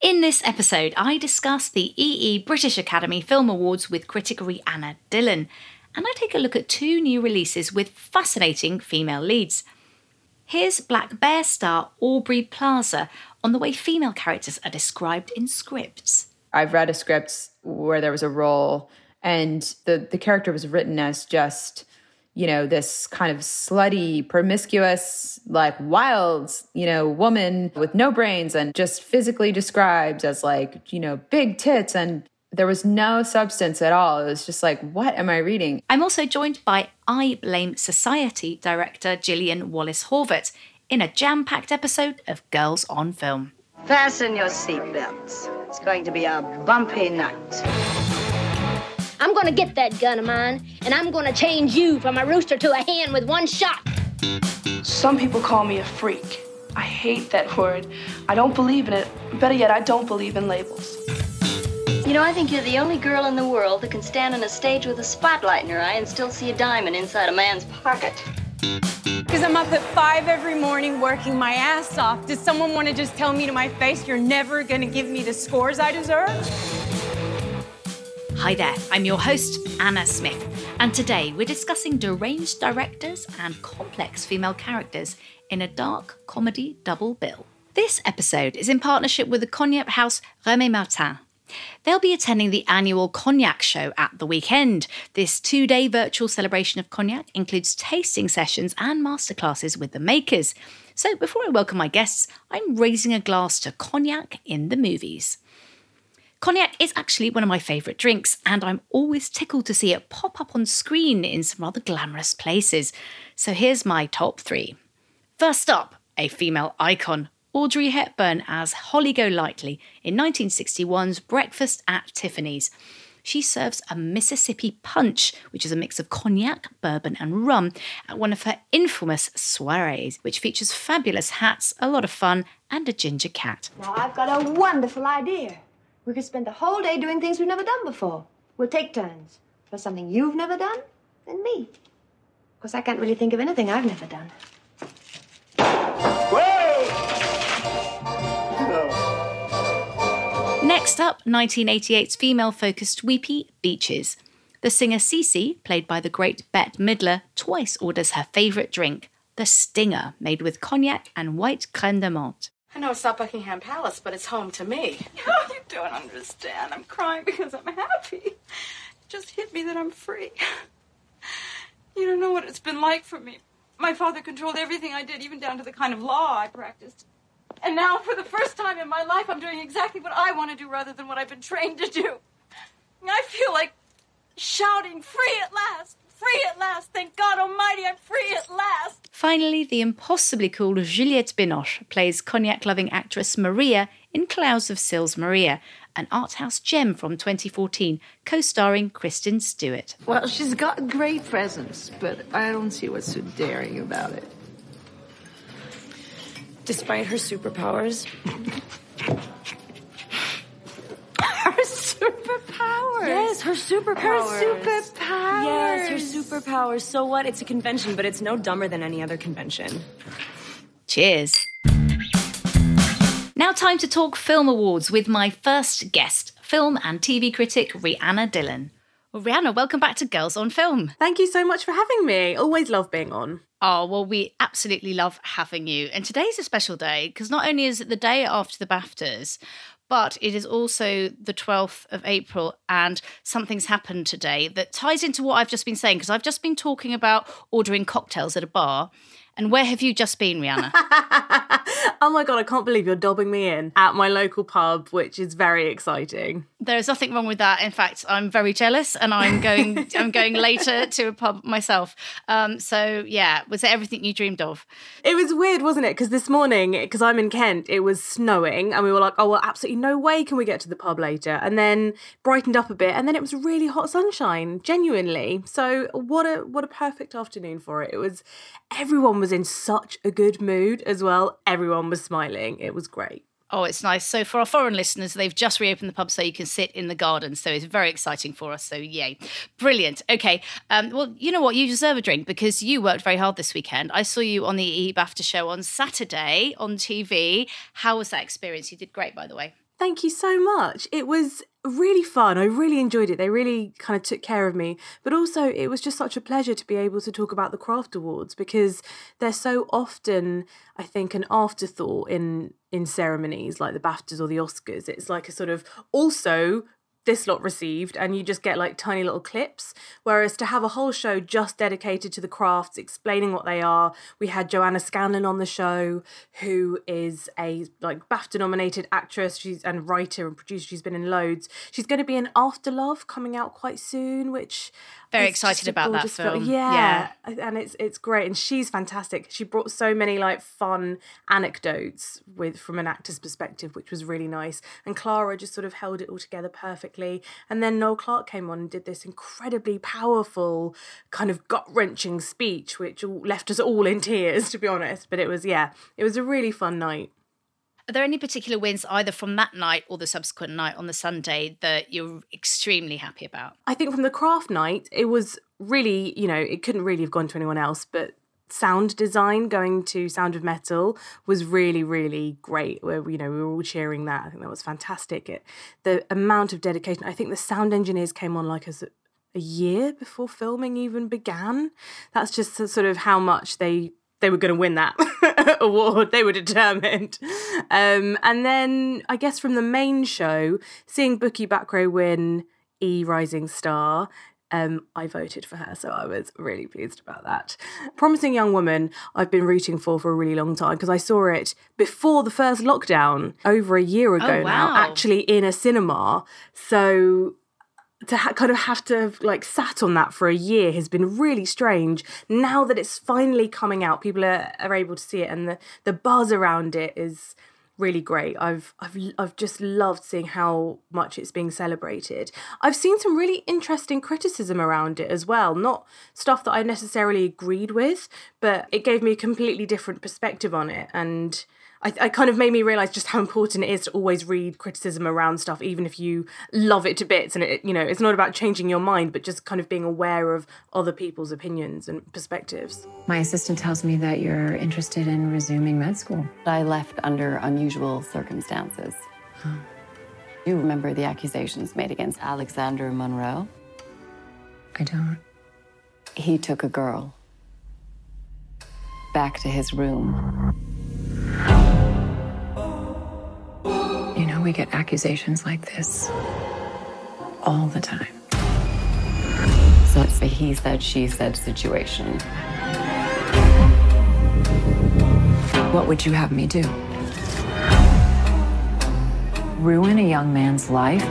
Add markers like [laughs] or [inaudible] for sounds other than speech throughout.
In this episode, I discuss the EE British Academy Film Awards with critic Rhianna Dhillon, and I take a look at two new releases with fascinating female leads. Here's Black Bear star Aubrey Plaza on the way female characters are described in scripts. I've read a script where there was a role and the, the character was written as just you know, this kind of slutty, promiscuous, like wild, you know, woman with no brains and just physically described as like, you know, big tits and there was no substance at all. It was just like, what am I reading? I'm also joined by I Blame Society director Gillian Wallace Horvath in a jam packed episode of Girls on Film. Fasten your seatbelts. It's going to be a bumpy night. I'm gonna get that gun of mine, and I'm gonna change you from a rooster to a hen with one shot. Some people call me a freak. I hate that word. I don't believe in it. Better yet, I don't believe in labels. You know, I think you're the only girl in the world that can stand on a stage with a spotlight in her eye and still see a diamond inside a man's pocket. Because I'm up at five every morning working my ass off. Does someone want to just tell me to my face you're never going to give me the scores I deserve? Hi there, I'm your host, Anna Smith, and today we're discussing deranged directors and complex female characters in a dark comedy double bill. This episode is in partnership with the cognac house Remy Martin. They'll be attending the annual Cognac Show at the weekend. This two day virtual celebration of cognac includes tasting sessions and masterclasses with the makers. So, before I welcome my guests, I'm raising a glass to cognac in the movies. Cognac is actually one of my favourite drinks, and I'm always tickled to see it pop up on screen in some rather glamorous places. So here's my top three. First up, a female icon, Audrey Hepburn as Holly Golightly in 1961's Breakfast at Tiffany's. She serves a Mississippi punch, which is a mix of cognac, bourbon, and rum, at one of her infamous soirees, which features fabulous hats, a lot of fun, and a ginger cat. Now, I've got a wonderful idea. We could spend the whole day doing things we've never done before. We'll take turns. For something you've never done, then me. Of course, I can't really think of anything I've never done. Next up, 1988's female focused weepy Beaches. The singer Cece, played by the great Bette Midler, twice orders her favourite drink, the Stinger, made with cognac and white creme de menthe. I know it's not Buckingham Palace, but it's home to me. [laughs] You don't understand. I'm crying because I'm happy. It just hit me that I'm free. You don't know what it's been like for me. My father controlled everything I did, even down to the kind of law I practiced. And now, for the first time in my life, I'm doing exactly what I want to do rather than what I've been trained to do. I feel like shouting, free at last! Free at last! Thank God Almighty, I'm free at last! Finally, the impossibly cool Juliette Binoche plays cognac loving actress Maria in Clouds of Sils Maria, an art house gem from 2014, co starring Kristen Stewart. Well, she's got a great presence, but I don't see what's so daring about it. Despite her superpowers. her superpowers. Yes, her superpowers. Her superpowers. Yes, her superpowers. So what? It's a convention, but it's no dumber than any other convention. Cheers. Now, time to talk film awards with my first guest, film and TV critic Rhianna Dhillon. Well, Rhianna, welcome back to Girls on Film. Thank you so much for having me. Always love being on. Oh, well, we absolutely love having you. And today's a special day because not only is it the day after the BAFTAs, but it is also the 12th of April, and something's happened today that ties into what I've just been saying because I've just been talking about ordering cocktails at a bar. And where have you just been, Rhianna? [laughs] oh my God, I can't believe you're dobbing me in at my local pub, which is very exciting. There is nothing wrong with that. In fact, I'm very jealous and I'm going [laughs] I'm going later to a pub myself. Um, so yeah, was it everything you dreamed of? It was weird, wasn't it? Because this morning, because I'm in Kent, it was snowing and we were like, oh well, absolutely no way can we get to the pub later. And then brightened up a bit and then it was really hot sunshine, genuinely. So what a what a perfect afternoon for it. It was everyone was in such a good mood as well. Everyone was smiling. It was great. Oh, it's nice. So, for our foreign listeners, they've just reopened the pub so you can sit in the garden. So, it's very exciting for us. So, yay. Brilliant. Okay. Um, well, you know what? You deserve a drink because you worked very hard this weekend. I saw you on the E BAFTA show on Saturday on TV. How was that experience? You did great, by the way. Thank you so much. It was really fun. I really enjoyed it. They really kind of took care of me. But also, it was just such a pleasure to be able to talk about the Craft Awards because they're so often, I think, an afterthought in in ceremonies like the BAFTAs or the Oscars. It's like a sort of also this lot received and you just get like tiny little clips whereas to have a whole show just dedicated to the crafts explaining what they are we had joanna scanlan on the show who is a like bafta nominated actress she's and writer and producer she's been in loads she's going to be in after love coming out quite soon which very excited about that gorgeous film. Yeah. and it's it's great, and she's fantastic. She brought so many like fun anecdotes with from an actor's perspective, which was really nice. And Clara just sort of held it all together perfectly. And then Noel Clarke came on and did this incredibly powerful, kind of gut wrenching speech, which left us all in tears, to be honest. But it was yeah, it was a really fun night. Are there any particular wins either from that night or the subsequent night on the Sunday that you're extremely happy about? I think from the craft night, it was really, you know, it couldn't really have gone to anyone else, but sound design going to Sound of Metal was really, really great. Where, you know, we were all cheering that. I think that was fantastic. It, the amount of dedication, I think the sound engineers came on like as a year before filming even began. That's just sort of how much they they were going to win that [laughs] award. They were determined. Um, and then I guess from the main show, seeing Bukky Bakray win E Rising Star. Um, I voted for her, so I was really pleased about that. Promising Young Woman, I've been rooting for for a really long time because I saw it before the first lockdown over a year ago Oh, now, actually in a cinema. So to ha- kind of have to have like sat on that for a year has been really strange. Now that it's finally coming out, people are, are able to see it, and the the buzz around it is really great. I've I've I've just loved seeing how much it's being celebrated. I've seen some really interesting criticism around it as well. Not stuff that I necessarily agreed with, but it gave me a completely different perspective on it and I, I kind of made me realize just how important it is to always read criticism around stuff, even if you love it to bits. And it, you know, it's not about changing your mind, but just kind of being aware of other people's opinions and perspectives. My assistant tells me that you're interested in resuming med school. I left under unusual circumstances. You remember the accusations made against Alexander Monroe? I don't. He took a girl back to his room. You know, we get accusations like this all the time. So it's a he said, she said situation. What would you have me do? Ruin a young man's life?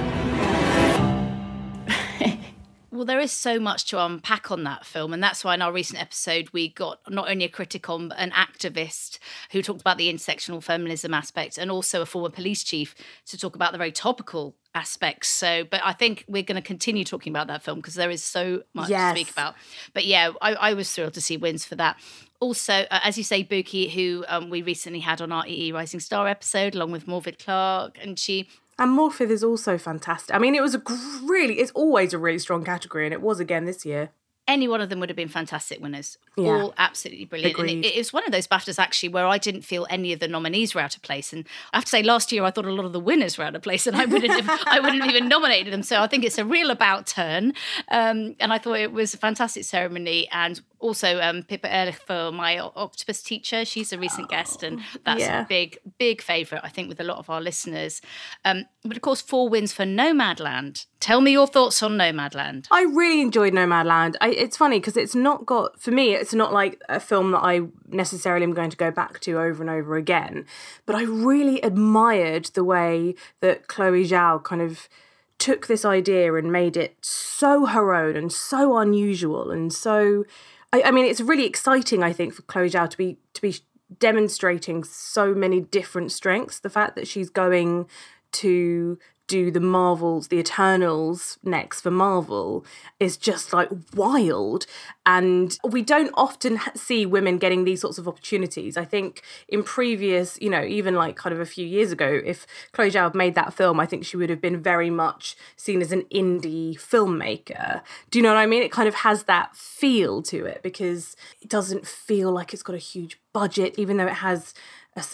Well, there is so much to unpack on that film, and that's why in our recent episode we got not only a critic on, but an activist who talked about the intersectional feminism aspect, and also a former police chief to talk about the very topical aspects. So, but I think we're going to continue talking about that film because there is so much Yes. to speak about. But yeah, I, I was thrilled to see wins for that. Also, uh, as you say, Bukky, who um, we recently had on our EE Rising Star episode, along with Morfydd Clark, and she And Morfydd is also fantastic. I mean, it was a really, it's always a really strong category, and it was again this year. any one of them would have been fantastic winners. Yeah. All absolutely brilliant. And it, it was one of those BAFTAs actually where I didn't feel any of the nominees were out of place. And I have to say, last year I thought a lot of the winners were out of place, and I wouldn't have, [laughs] I wouldn't have even nominated them. So I think it's a real about turn. Um, and I thought it was a fantastic ceremony. And also um, Pippa Ehrlich for my octopus teacher. She's a recent guest, and that's yeah. a big, big favourite, I think, with a lot of our listeners. Um, but of course, four wins for Nomadland. Tell me your thoughts on Nomadland. I really enjoyed Nomadland. I, it's funny because it's not got for me. It's not like a film that I necessarily am going to go back to over and over again. But I really admired the way that Chloe Zhao kind of took this idea and made it so her own and so unusual and so. I, I mean, it's really exciting. I think for Chloe Zhao to be to be demonstrating so many different strengths. The fact that she's going to do the Marvels, the Eternals next for Marvel is just like wild. And we don't often see women getting these sorts of opportunities. I think in previous, you know, even like kind of a few years ago, if Chloe Zhao had made that film, I think she would have been very much seen as an indie filmmaker. Do you know what I mean? It kind of has that feel to it because it doesn't feel like it's got a huge budget, even though it has,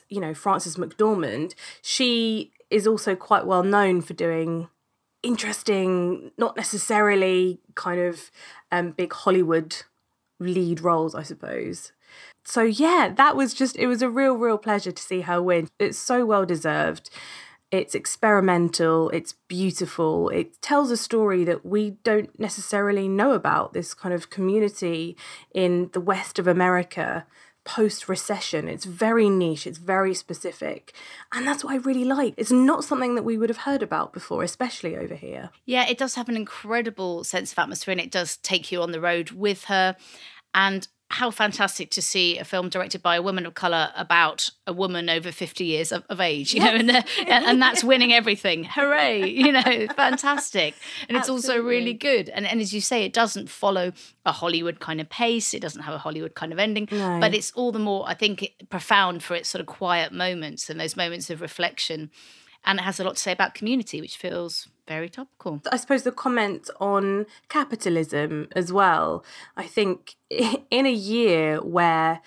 you know, Frances McDormand. She is also quite well known for doing interesting, not necessarily kind of um, big Hollywood lead roles, I suppose. So yeah, that was just it was a real, real pleasure to see her win. It's so well deserved. It's experimental, it's beautiful. It tells a story that we don't necessarily know about this kind of community in the west of America post recession. It's very niche, it's very specific. And that's what I really like. It's not something that we would have heard about before, especially over here. Yeah, it does have an incredible sense of atmosphere and it does take you on the road with her. And how fantastic to see a film directed by a woman of color about a woman over 50 years of, of age you yes. know and, the, and that's winning everything. Hooray you know [laughs] fantastic. And it's also really good. And, and as you say it doesn't follow a hollywood kind of pace. It doesn't have a hollywood kind of ending. No. but it's all the more i think profound for its sort of quiet moments and those moments of reflection and it has a lot to say about community which feels very topical. I suppose the comment on capitalism as well. I think [laughs] in a year where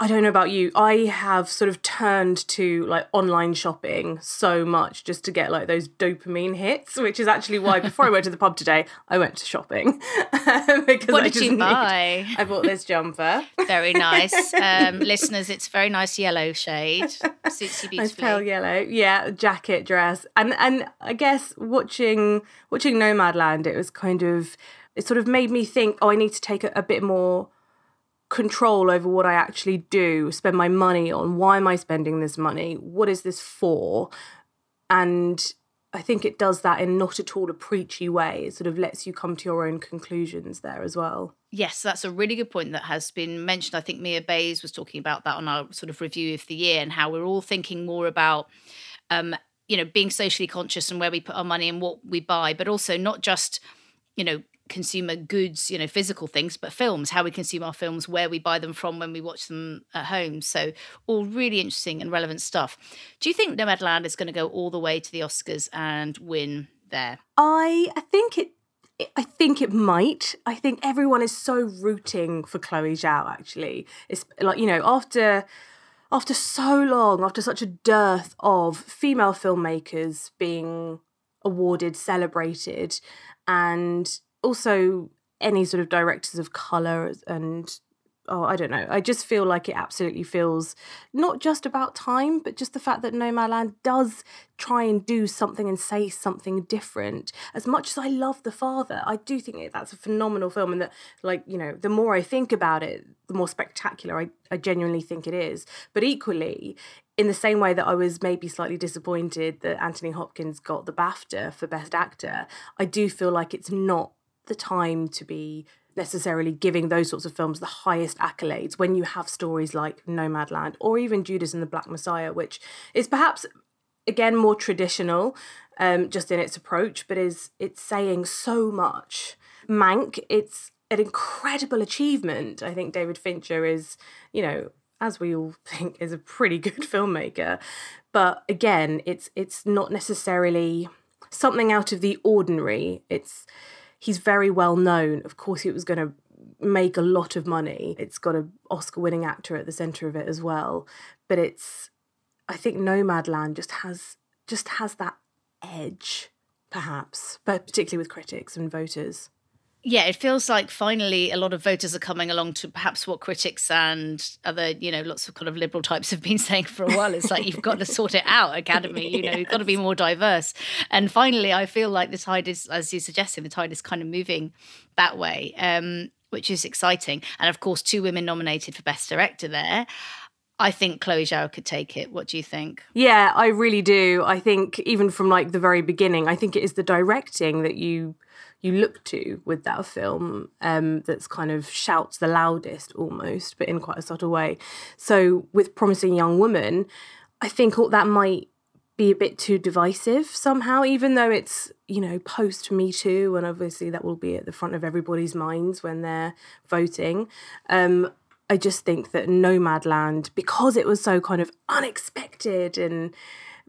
I don't know about you. I have sort of turned to like online shopping so much just to get like those dopamine hits, which is actually why before I went to the pub today, I went to shopping [laughs] because what I did you buy? I bought this jumper. Very nice, [laughs] um, listeners. It's a very nice yellow shade. Suits you beautifully. [laughs] Nice pale yellow, yeah. Jacket, dress, and and I guess watching watching Nomadland, it was kind of it sort of made me think. Oh, I need to take a, a bit more control over what I actually do, spend my money on. Why am I spending this money? What is this for? And I think it does that in not at all a preachy way. It sort of lets you come to your own conclusions there as well. Yes, that's a really good point that has been mentioned. I think Mia Bays was talking about that on our sort of review of the year and how we're all thinking more about um, you know, being socially conscious and where we put our money and what we buy, but also not just, you know, consumer goods, you know, physical things, but films, how we consume our films, where we buy them from when we watch them at home. So, all really interesting and relevant stuff. Do you think Nomadland is going to go all the way to the Oscars and win there? I I think it I think it might. I think everyone is so rooting for Chloe Zhao actually. It's like, you know, after after so long, after such a dearth of female filmmakers being awarded, celebrated, and also any sort of directors of color and oh i don't know. I just feel like it absolutely feels not just about time but just the fact that nomadland does try and do something and say something different. As much as i love the father i do think that's a phenomenal film and that like you know the more i think about it the more spectacular i, I genuinely think it is. But equally in the same way that I was maybe slightly disappointed that Anthony Hopkins got the BAFTA for Best Actor, I do feel like it's not the time to be necessarily giving those sorts of films the highest accolades when you have stories like Nomadland or even Judas and the Black Messiah, which is perhaps again more traditional um, just in its approach, but is it's saying so much. Mank, it's an incredible achievement. I think David Fincher is, you know, as we all [laughs] think, is a pretty good filmmaker. But again, it's it's not necessarily something out of the ordinary. It's he's very well known. Of course, it was going to make a lot of money. It's got an Oscar winning actor at the center of it as well. But it's I think Nomadland just has just has that edge perhaps, but particularly with critics and voters yeah, it feels like finally a lot of voters are coming along to perhaps what critics and other, you know, lots of kind of liberal types have been [laughs] saying for a while. It's like you've got to sort it out, Academy. You know, [laughs] yes. you've got to be more diverse. And finally, I feel like the tide is, as you're suggesting, the tide is kind of moving that way, um, which is exciting. And of course, two women nominated for Best Director there. I think Chloe Zhao could take it. What do you think? Yeah, I really do. I think even from like the very beginning, I think it is the directing that you you look to with that film um, that's kind of shouts the loudest almost, but in quite a subtle way. So with Promising Young Woman, I think that might be a bit too divisive somehow, even though it's, you know, post Me Too, and obviously that will be at the front of everybody's minds when they're voting. Um, I just think that Nomadland, because it was so kind of unexpected and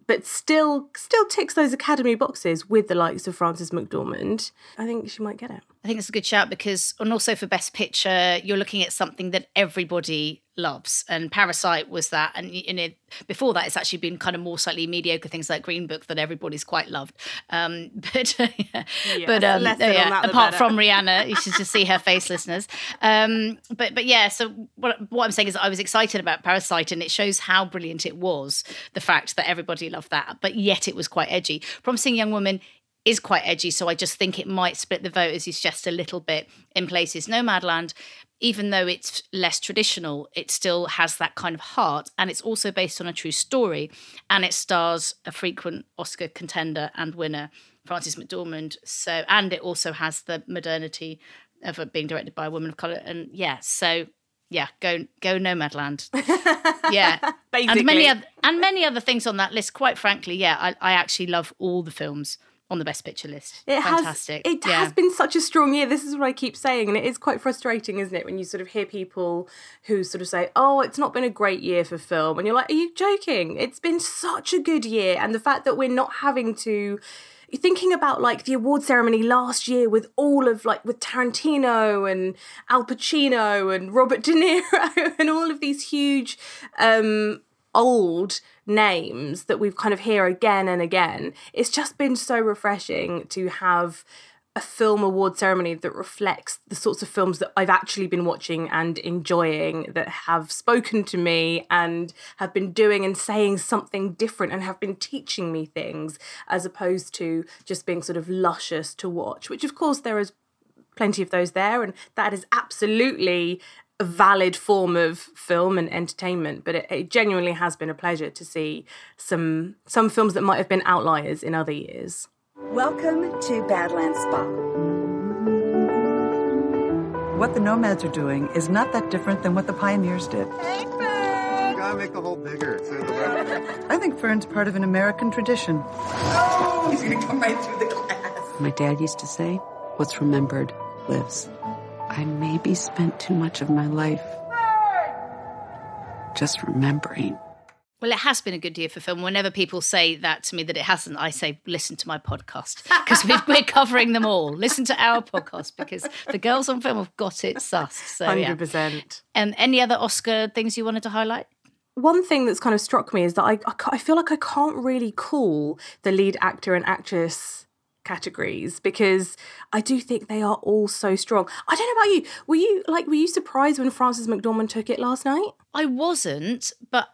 but still still ticks those academy boxes with the likes of Frances McDormand. I think she might get it. I think it's a good shout because and also for best picture you're looking at something that everybody loves. And Parasite was that. And you know, before that, it's actually been kind of more slightly mediocre things like Green Book that everybody's quite loved. Um, [laughs] but yeah, but um, yeah, apart from Rhianna, [laughs] you should just see her face, listeners. Um, but but yeah, so what what I'm saying is, I was excited about Parasite, and it shows how brilliant it was. The fact that everybody loved that, but yet it was quite edgy. Promising Young Woman is quite edgy, so I just think it might split the vote as it's just a little bit in places. Nomadland, even though it's less traditional, it still has that kind of heart, and it's also based on a true story, and it stars a frequent Oscar contender and winner, Frances McDormand. So, and it also has the modernity of being directed by a woman of color, and yeah, so yeah, go go Nomadland. [laughs] yeah, and many Basically. other, and many other things on that list. Quite frankly, yeah, I, I actually love all the films on the best picture list. It Fantastic. has it yeah. has been such a strong year. This is what I keep saying, and it is quite frustrating, isn't it, when you sort of hear people who sort of say, "Oh, it's not been a great year for film," and you're like, "Are you joking? It's been such a good year." And the fact that we're not having to thinking about like the award ceremony last year with all of like with Tarantino and Al Pacino and Robert De Niro [laughs] and all of these huge um old names that we've kind of hear again and again. It's just been so refreshing to have a film award ceremony that reflects the sorts of films that I've actually been watching and enjoying that have spoken to me and have been doing and saying something different and have been teaching me things as opposed to just being sort of luscious to watch, which of course there is plenty of those there and that is absolutely a valid form of film and entertainment but it, it genuinely has been a pleasure to see some some films that might have been outliers in other years Welcome to Badlands Spa. What the nomads are doing is not that different than what the pioneers did. Hey, You gotta make the hole bigger. The I think Fern's part of an American tradition. Oh, He's gonna come right through the glass. My dad used to say, What's remembered lives. I maybe spent too much of my life just remembering. Well, it has been a good year for film. Whenever people say that to me that it hasn't, I say, listen to my podcast because we're covering them all. Listen to our podcast because the girls on film have got it sussed. So, 100% And any other Oscar things you wanted to highlight? one thing that's kind of struck me is that I, I, I feel like I can't really call the lead actor and actress categories because I do think they are all so strong. I don't know about you. Were you like were you surprised when Frances McDormand took it last night? I wasn't, but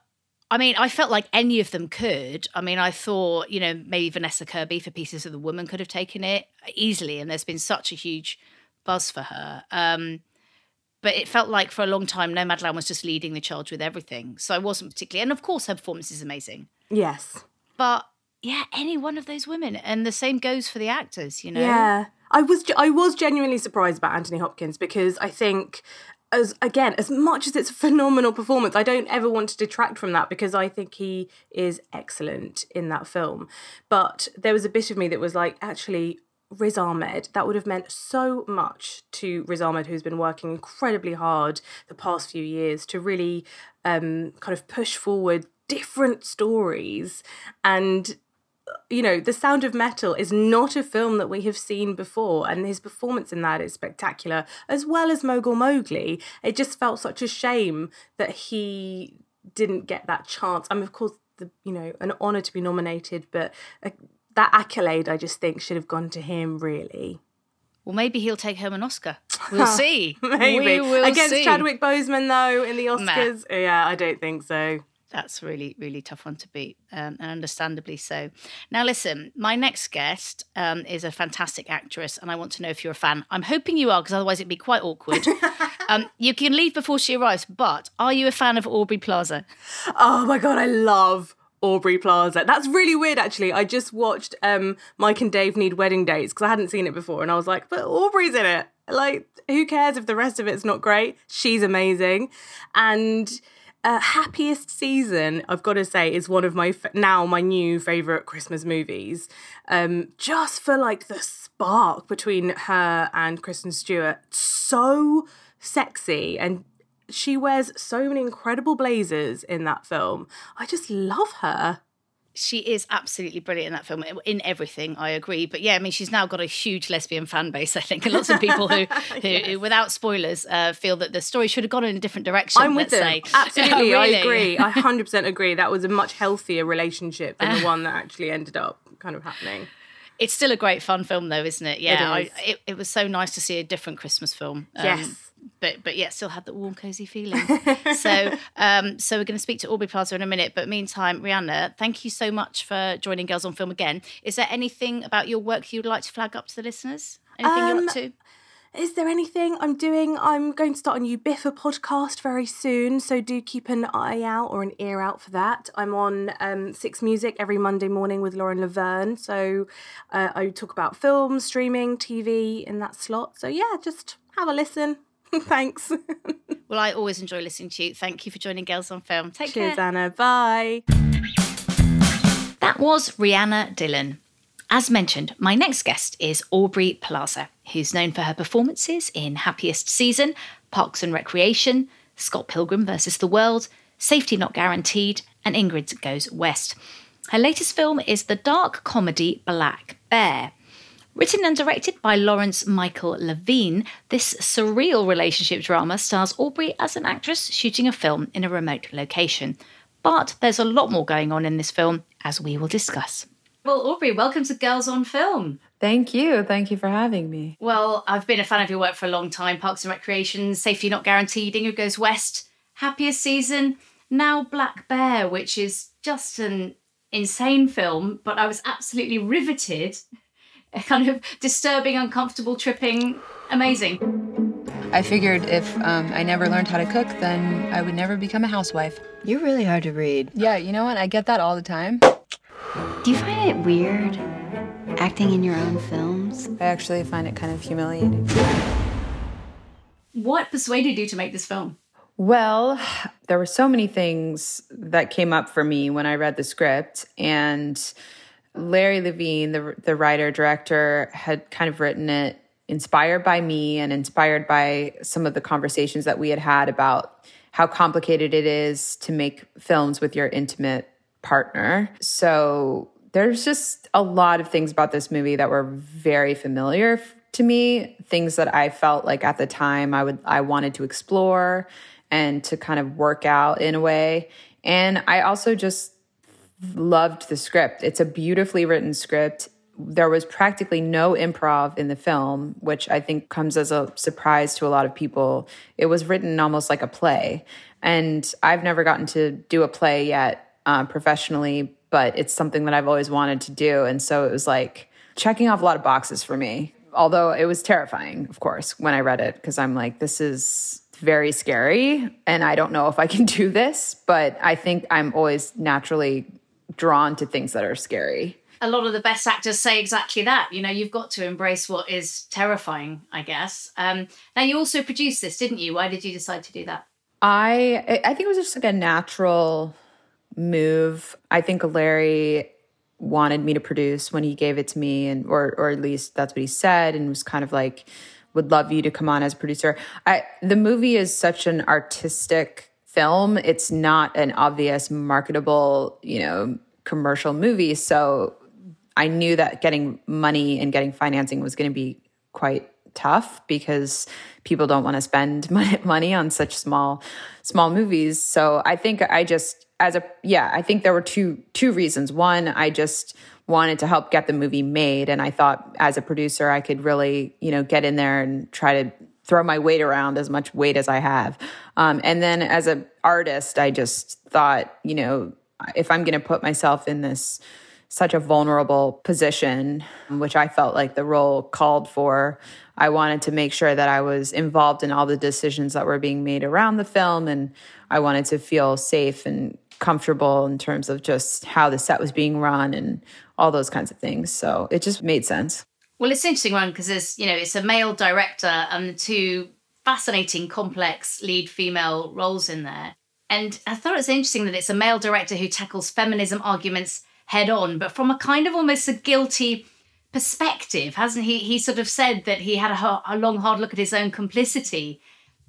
I mean, I felt like any of them could. I mean, I thought, you know, maybe Vanessa Kirby for Pieces of the Woman could have taken it easily, and there's been such a huge buzz for her. Um, but it felt like for a long time, Nomadland was just leading the charge with everything. So I wasn't particularly, and of course, her performance is amazing. Yes. But yeah, any one of those women, and the same goes for the actors. You know, Yeah. I was I was genuinely surprised about Anthony Hopkins because I think as again as much as it's a [laughs] phenomenal performance I don't ever want to detract from that because I think he is excellent in that film but there was a bit of me that was like actually Riz Ahmed that would have meant so much to Riz Ahmed who's been working incredibly hard the past few years to really um kind of push forward different stories and you know, The Sound of Metal is not a film that we have seen before, and his performance in that is spectacular, as well as Mogul Mowgli. It just felt such a shame that he didn't get that chance. I mean, of course, the you know, an honor to be nominated, but uh, that accolade, I just think, should have gone to him. Really, well, maybe he'll take home an Oscar. [laughs] We'll see. maybe We will against see. Chadwick Boseman though in the Nah. Oscars. Yeah, I don't think so. That's really, really tough one to beat, um, and understandably so. Now, listen, my next guest um, is a fantastic actress, and I want to know if you're a fan. I'm hoping you are, because otherwise it'd be quite awkward. [laughs] um, you can leave before she arrives, but are you a fan of Aubrey Plaza? Oh my god, I love Aubrey Plaza. That's really weird actually. I just watched um Mike and Dave Need Wedding Dates because I hadn't seen it before and I was like, but Aubrey's in it. Like, who cares if the rest of it's not great? She's amazing. And uh, happiest season i've got to say is one of my f- now my new favorite christmas movies um just for like the spark between her and kristen stewart. So sexy and she wears so many incredible blazers in that film. I just love her She is absolutely brilliant in that film. In everything, I agree. But yeah, I mean, she's now got a huge lesbian fan base. I think, and lots of people who, [laughs] who, yes. who without spoilers, uh, feel that the story should have gone in a different direction. I'm with them. Say. [laughs] Absolutely, [laughs] yeah, really. I agree. I 100% agree. That was a much healthier relationship than the one that actually ended up kind of happening. It's still a great fun film, though, isn't it? Yeah, it, I, it, it, was so nice to see a different Christmas film. Um, yes but but yeah, still had the warm, cozy feeling. [laughs] so um, so we're going to speak to Aubrey Plaza in a minute. But meantime, Rhianna, thank you so much for joining Girls on Film again. Is there anything about your work you'd like to flag up to the listeners? Anything um, you're up um, to? Is there anything I'm doing? I'm going to start a new Biffa podcast very soon, so do keep an eye out or an ear out for that. I'm on um, Six Music every Monday morning with Lauren Laverne, so uh, I talk about film, streaming, TV in that slot. So yeah, just have a listen. [laughs] Thanks. [laughs] well, I always enjoy listening to you. Thank you for joining Girls on Film. Take Cheers, care. Anna. Bye. That was Rhianna Dhillon. As mentioned, my next guest is Aubrey Plaza, who's known for her performances in Happiest Season, Parks and Recreation, Scott Pilgrim vs. the World, Safety Not Guaranteed, and Ingrid Goes West. Her latest film is the dark comedy Black Bear. Written and directed by Lawrence Michael Levine, this surreal relationship drama stars Aubrey as an actress shooting a film in a remote location. But there's a lot more going on in this film, as we will discuss. Well, Aubrey, welcome to Girls on Film. Thank you. Thank you for having me. Well, I've been a fan of your work for a long time Parks and Recreation, Safety Not Guaranteed, Ingrid Goes West, Happiest Season, now Black Bear, which is just an insane film, but I was absolutely riveted [laughs] kind of disturbing, uncomfortable, tripping, amazing. I figured if um, I never learned how to cook, then I would never become a housewife. You're really hard to read. Yeah, you know what? I get that all the time. Do you find it weird acting in your own films? I actually find it kind of humiliating. What persuaded you to make this film? Well, there were so many things that came up for me when I read the script, and Larry Levine, the the writer director, had kind of written it inspired by me and inspired by some of the conversations that we had had about how complicated it is to make films with your intimate partner. So there's just a lot of things about this movie that were very familiar to me, things that I felt like at the time I would I wanted to explore and to kind of work out in a way. And I also just loved the script. It's a beautifully written script. There was practically no improv in the film, which I think comes as a surprise to a lot of people. It was written almost like a play. And I've never gotten to do a play yet uh, professionally, but it's something that I've always wanted to do. And so it was like checking off a lot of boxes for me. Although it was terrifying, of course, when I read it, because I'm like, this is very scary and I don't know if I can [laughs] do this, but I think I'm always naturally drawn to things that are scary. A lot of the best actors say exactly that. You know, you've got to embrace what is terrifying, I guess. Um, now, you also produced this, didn't you? Why did you decide to do that? I I think it was just like a natural move. I think Larry wanted me to produce when he gave it to me, and or or at least that's what he said, and was kind of like would love you to come on as producer. I the movie is such an artistic film. It's not an obvious marketable, you know, commercial movie. So I knew that getting money and getting financing was going to be quite tough because people don't want to spend [laughs] money on such small small movies. So I think I just as a yeah, I think there were two two reasons. One, I just wanted to help get the movie made and I thought as a producer I could really, you know, get in there and try to throw my weight around as much weight as I have. Um, and then as an artist, I just thought, you know, if I'm going to put myself in this such a vulnerable position, which I felt like the role called for, I wanted to make sure that I was involved in all the decisions that were being made around the film. And I wanted to feel safe and comfortable in terms of just how the set was being run and all those kinds of things. So it just made sense. Well, it's an interesting one because there's, you know, it's a male director and two fascinating, complex lead female roles in there. And I thought it's interesting that it's a male director who tackles feminism arguments head on, but from a kind of almost a guilty perspective, hasn't he? He sort of said that he had a, a long, hard look at his own complicity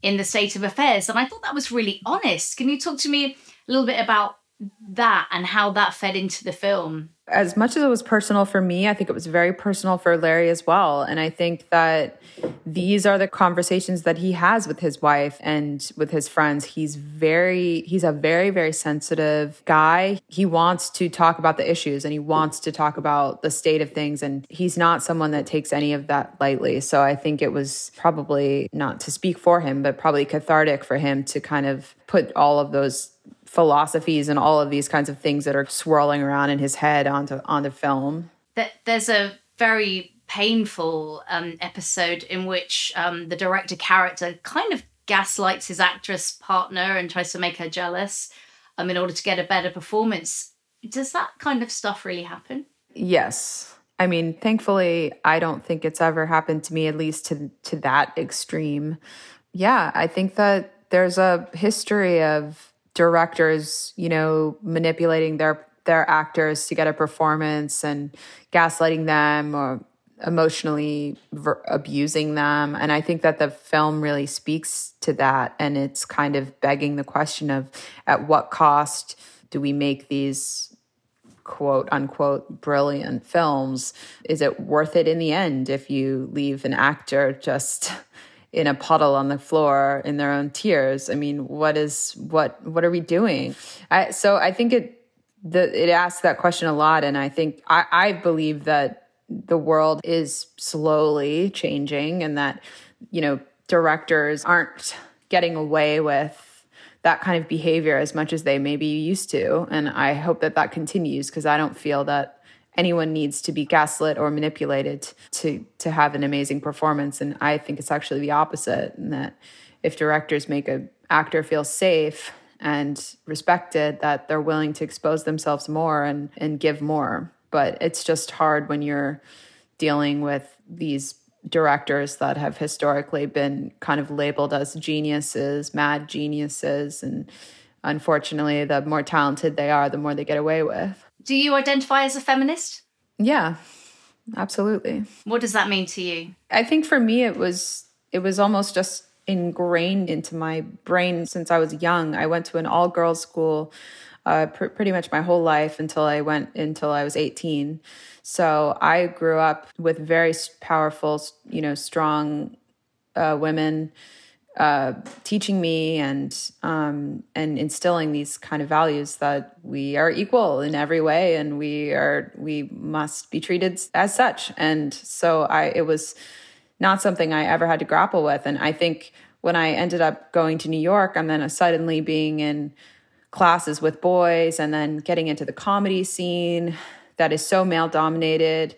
in the state of affairs. And I thought that was really honest. Can you talk to me a little bit about that and how that fed into the film. As much as it was personal for me, I think it was very personal for Larry as well. And I think that these are the conversations that he has with his wife and with his friends. He's very, he's a very, very sensitive guy. He wants to talk about the issues and he wants to talk about the state of things. And he's not someone that takes any of that lightly. So I think it was probably not to speak for him, but probably cathartic for him to kind of put all of those philosophies and all of these kinds of things that are swirling around in his head onto onto film. That there's a very painful um, episode in which um, the director character kind of gaslights his actress partner and tries to make her jealous um, in order to get a better performance. Does that kind of stuff really happen? Yes. I mean, thankfully, I don't think it's ever happened to me, at least to to that extreme. Yeah, I think that there's a history of directors, you know, manipulating their their actors to get a performance and gaslighting them or emotionally ver- abusing them. And i think that the film really speaks to that. And it's kind of begging the question of at what cost do we make these quote unquote brilliant films? Is it worth it in the end if you leave an actor just [laughs] in a puddle on the floor in their own tears. I mean, what is what what are we doing? I, so I think it the, it asks that question a lot, and I think I, I believe that the world is slowly changing, and that you know directors aren't getting away with that kind of behavior as much as they maybe used to, and I hope that that continues because I don't feel that anyone needs to be gaslit or manipulated to to have an amazing performance. And i think it's actually the opposite and that if directors make a actor feel safe and respected that they're willing to expose themselves more and and give more. But it's just hard when you're dealing with these directors that have historically been kind of labeled as geniuses mad geniuses and unfortunately the more talented they are the more they get away with do you identify as a feminist? Yeah, absolutely. What does that mean to you? I think for me it was it was almost just ingrained into my brain since I was young. I went to an all girls school uh, pr- pretty much my whole life until I went until I was 18. So I grew up with very powerful, you know, strong uh, women uh, teaching me and um, and instilling these kind of values that we are equal in every way and we are we must be treated as such. And so I it was not something I ever had to grapple with. And I think when I ended up going to New York and then suddenly being in classes with boys and then getting into the comedy scene that is so male dominated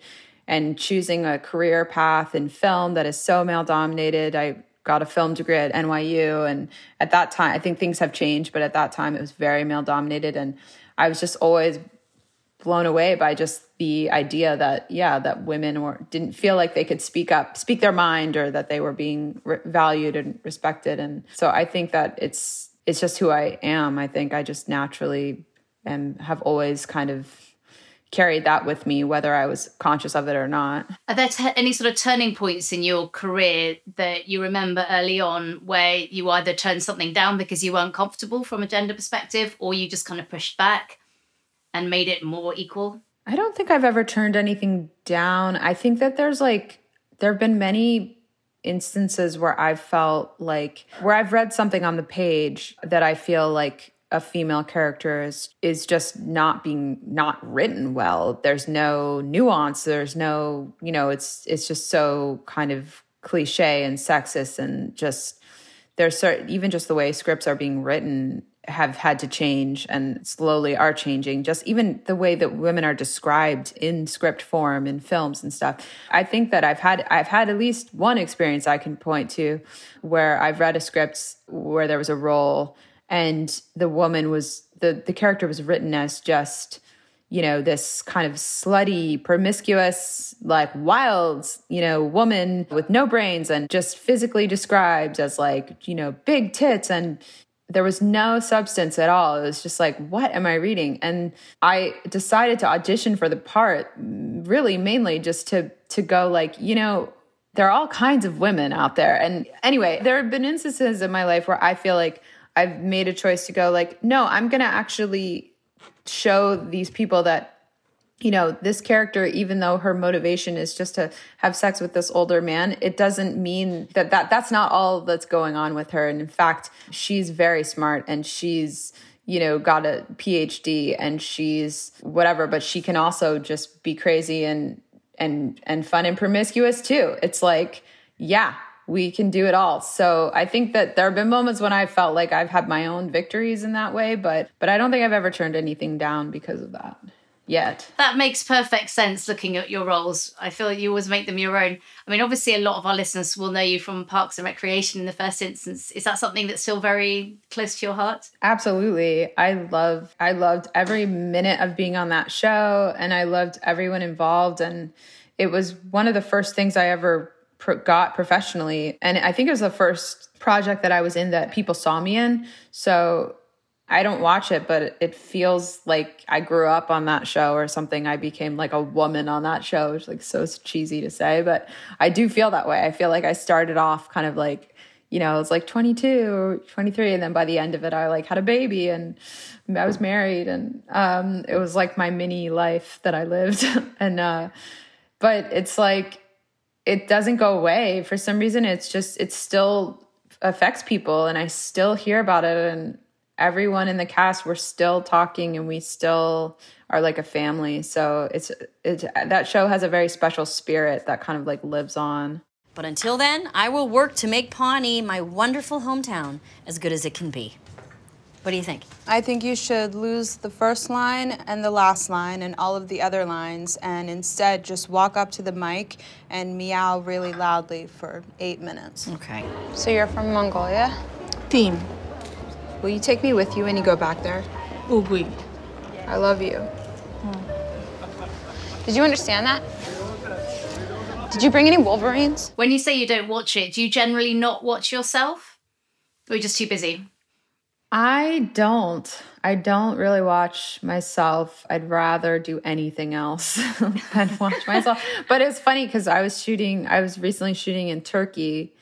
and choosing a career path in film that is so male dominated. I got a film degree at NYU. And at that time, I think things have changed, but at that time it was very male dominated. And I was just always blown away by just the idea that, yeah, that women were, didn't feel like they could speak up, speak their mind, or that they were being re- valued and respected. And so I think that it's, it's just who I am. I think I just naturally and have always kind of carried that with me, whether I was conscious of it or not. Are there t- any sort of turning points in your career that you remember early on where you either turned something down because you weren't comfortable from a gender perspective or you just kind of pushed back and made it more equal? I don't think I've ever turned anything down. I think that there's like, there have been many instances where I've felt like, where I've read something on the page that I feel like a female character is is just not being not written well. There's no nuance. There's no you know it's it's just so kind of cliche and sexist and just there's certain even just the way scripts are being written have had to change and slowly are changing. Just even the way that women are described in script form in films and stuff. I think that i've had i've had at least one experience i can point to where i've read a script where there was a role and the woman was the the character was written as just you know this kind of slutty promiscuous like wild you know woman with no brains and just physically described as like you know big tits. And there was no substance at all. It was just like what am i reading? And i decided to audition for the part really mainly just to to go like you know there are all kinds of women out there. And anyway there have been instances in my life where i feel like I've made a choice to go like, no, I'm going to actually show these people that you know, this character, even though her motivation is just to have sex with this older man, it doesn't mean that, that that's not all that's going on with her. And in fact, she's very smart and she's, you know, got a PhD and she's whatever, but she can also just be crazy and, and, and fun and promiscuous too. It's like, yeah, we can do it all. So I think that there have been moments when I felt like I've had my own victories in that way, but, but I don't think I've ever turned anything down because of that yet. That makes perfect sense looking at your roles. I feel like you always make them your own. I mean, obviously, a lot of our listeners will know you from Parks and Recreation in the first instance. Is that something that's still very close to your heart? Absolutely. I love, I loved every minute of being on that show and I loved everyone involved. And it was one of the first things I ever got professionally. And I think it was the first project that I was in that people saw me in. So I don't watch it, but it feels like I grew up on that show or something. I became like a woman on that show. It's like so cheesy to say, but I do feel that way. I feel like I started off kind of like, you know, I was like 22 or 23. And then by the end of it, I like had a baby and I was married and, um, it was like my mini life that I lived. [laughs] and, uh, but it's like, it doesn't go away for some reason. It's just, it still affects people and I still hear about it. And, everyone in the cast we're still talking and we still are like a family so it's it's that show has a very special spirit that kind of like lives on but until then i will work to make pawnee my wonderful hometown as good as it can be what do you think i think you should lose the first line and the last line and all of the other lines and instead just walk up to the mic and meow really loudly for eight minutes okay so you're from mongolia Team. Will you take me with you when you go back there? Oui. I love you. Did you understand that? Did you bring any Wolverines? When you say you don't watch it, do you generally not watch yourself? Or are you just too busy? I don't. I don't really watch myself. I'd rather do anything else [laughs] than watch myself. But it's funny because I was shooting, I was recently shooting in Turkey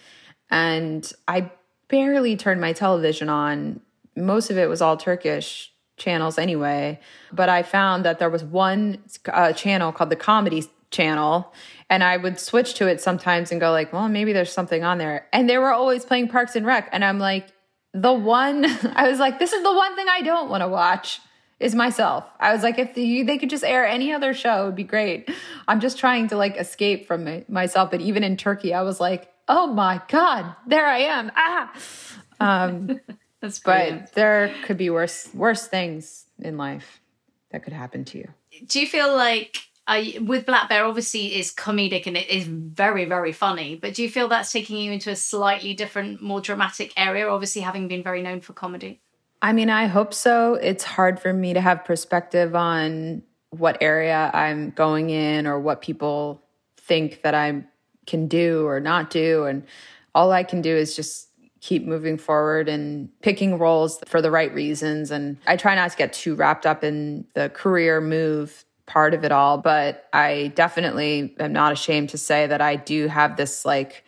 and I barely turned my television on most of it was all Turkish channels anyway. But I found that there was one uh, channel called the Comedy Channel, and I would switch to it sometimes and go like, well, maybe there's something on there. And they were always playing Parks and Rec, and I'm like, the one [laughs] I was like, this is the one thing I don't want to watch is myself. I was like, if the, they could just air any other show, it'd be great. I'm just trying to like escape from my, myself. But even in Turkey, I was like, oh my god, there I am. Ah. Um, [laughs] That's brilliant. But there could be worse worse things in life that could happen to you. Do you feel like I, with Black Bear, obviously is comedic and it is very, very funny. But do you feel that's taking you into a slightly different, more dramatic area? Obviously, having been very known for comedy. I mean, I hope so. It's hard for me to have perspective on what area I'm going in or what people think that I can do or not do. And all I can do is just keep moving forward and picking roles for the right reasons. And I try not to get too wrapped up in the career move part of it all, but I definitely am not ashamed to say that I do have this like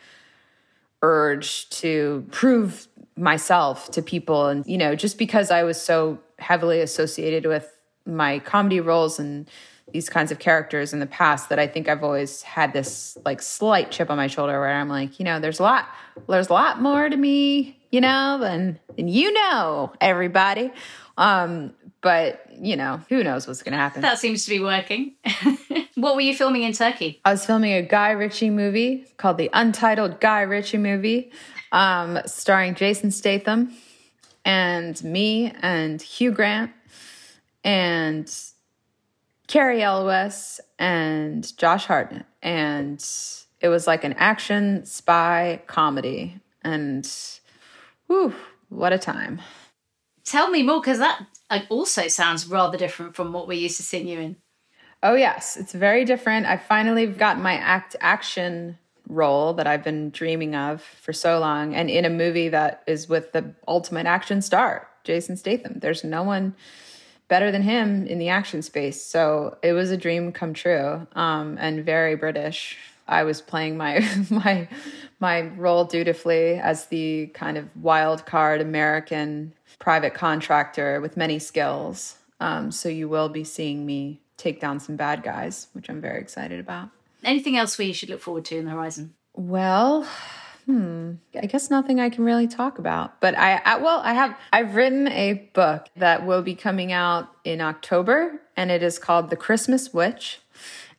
urge to prove myself to people. And, you know, just because I was so heavily associated with my comedy roles and these kinds of characters in the past that I think I've always had this like slight chip on my shoulder where I'm like, you know, there's a lot, there's a lot more to me, you know, than, than you know, everybody. Um, but you know, who knows what's going to happen. That seems to be working. [laughs] what were you filming in Turkey? I was filming a Guy Ritchie movie called the Untitled Guy Ritchie movie, um, starring Jason Statham and me and Hugh Grant and Cary Elwes and Josh Hartnett. And it was like an action spy comedy. And whew, what a time. Tell me more, because that also sounds rather different from what we're used to seeing you in. Oh, yes, it's very different. I finally got my act action role that I've been dreaming of for so long, and in a movie that is with the ultimate action star, Jason Statham. There's no one better than him in the action space. So it was a dream come true um, and very British. I was playing my [laughs] my my role dutifully as the kind of wild card American private contractor with many skills. Um, so you will be seeing me take down some bad guys, which I'm very excited about. Anything else we should look forward to in the horizon? Well, hmm, I guess nothing I can really talk about. But I, I, well, I have I've written a book that will be coming out in October, and it is called The Christmas Witch.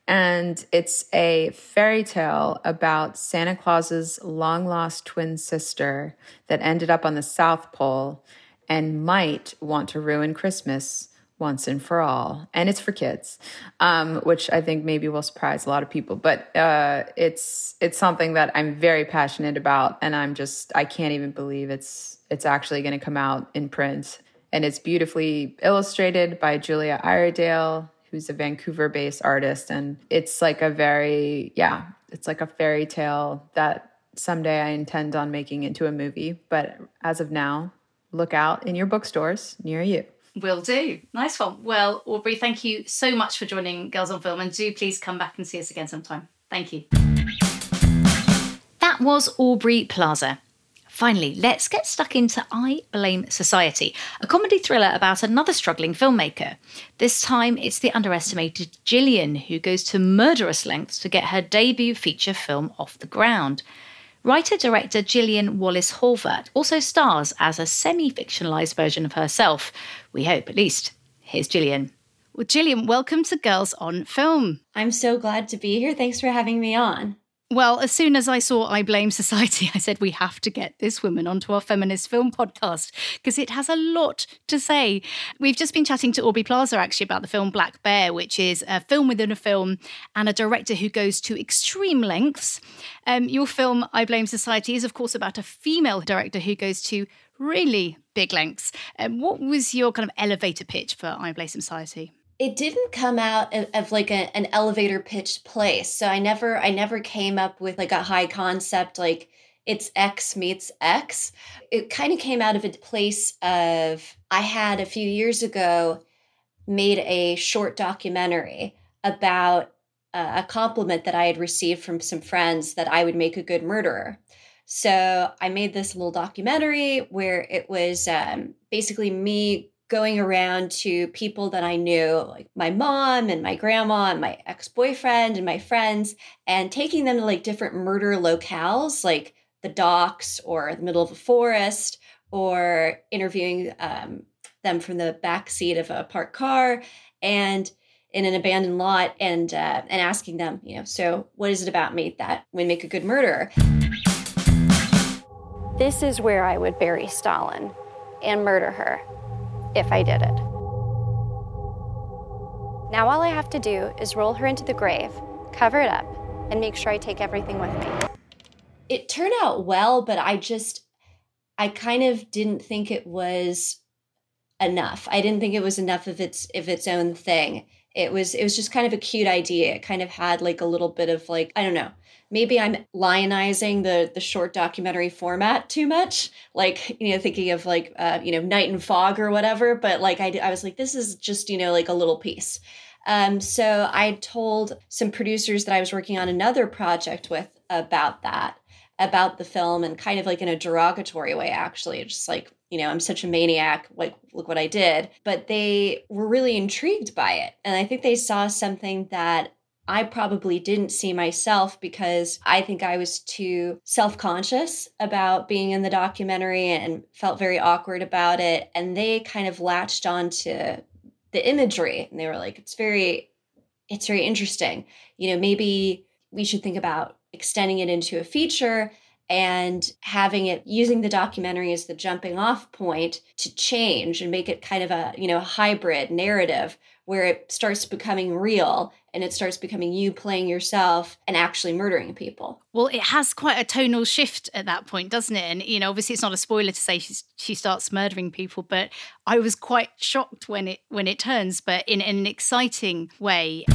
And it's a fairy tale about Santa Claus's long lost twin sister that ended up on the South Pole and might want to ruin Christmas once and for all. And it's for kids, um, which I think maybe will surprise a lot of people. But uh, it's it's something that I'm very passionate about, and I'm just I can't even believe it's it's actually going to come out in print. And it's beautifully illustrated by Julia Iredale, who's a Vancouver based artist. And it's like a very, yeah, it's like a fairy tale that someday I intend on making into a movie. But as of now, look out in your bookstores near you. Will do. Nice one. Well, Aubrey, thank you so much for joining Girls on Film, and do please come back and see us again sometime. Thank you. That was Aubrey Plaza. Finally, let's get stuck into I Blame Society, a comedy thriller about another struggling filmmaker. This time, it's the underestimated Gillian who goes to murderous lengths to get her debut feature film off the ground. Writer director Gillian Wallace Horvat also stars as a semi fictionalized version of herself. We hope, at least. Here's Gillian. Well, Gillian, welcome to Girls on Film. I'm so glad to be here. Thanks for having me on. Well, as soon as I saw I Blame Society, [laughs] I said we have to get this woman onto our feminist film podcast because it has a lot to say. We've just been chatting to Aubrey Plaza actually about the film Black Bear, which is a film within a film and a director who goes to extreme lengths. Um, your film I Blame Society is, of course, about a female director who goes to really big lengths. Um, what was your kind of elevator pitch for I Blame Society? It didn't come out of, of like a, an elevator pitched place. So i never i never came up with like a high concept like it's x meets x. It kind of came out of a place of i had a few years ago made a short documentary about uh, a compliment that i had received from some friends that i would make a good murderer. So i made this little documentary where it was um, basically me going around to people that I knew, like my mom and my grandma and my ex boyfriend and my friends, and taking them to like different murder locales, like the docks or the middle of a forest, or interviewing um, them from the back seat of a parked car and in an abandoned lot, and uh, and asking them, you know, so what is it about me that would make a good murderer? This is where I would bury Stalin and murder her if I did it. Now all I have to do is roll her into the grave, cover it up, and make sure I take everything with me. It turned out well, but I just, I kind of didn't think it was enough. I didn't think it was enough of its of its own thing. It was it was just kind of a cute idea. It kind of had like a little bit of like I don't know maybe I'm lionizing the the short documentary format too much, like you know, thinking of like uh, you know, Night and Fog or whatever. But like I, I was like, this is just you know like a little piece. Um, so I told some producers that I was working on another project with about that, about the film, and kind of like in a derogatory way, actually, just like you know, I'm such a maniac, like, look what I did. But they were really intrigued by it. And I think they saw something that I probably didn't see myself because I think I was too self conscious about being in the documentary and felt very awkward about it. And they kind of latched onto the imagery and they were like, it's very, it's very interesting. You know, maybe we should think about extending it into a feature and having it using the documentary as the jumping off point to change and make it kind of a you know hybrid narrative where it starts becoming real and it starts becoming you playing yourself and actually murdering people. Well, it has quite a tonal shift at that point, doesn't it? And you know, obviously, it's not a spoiler to say she starts murdering people, but I was quite shocked when it when it turns, but in, in an exciting way.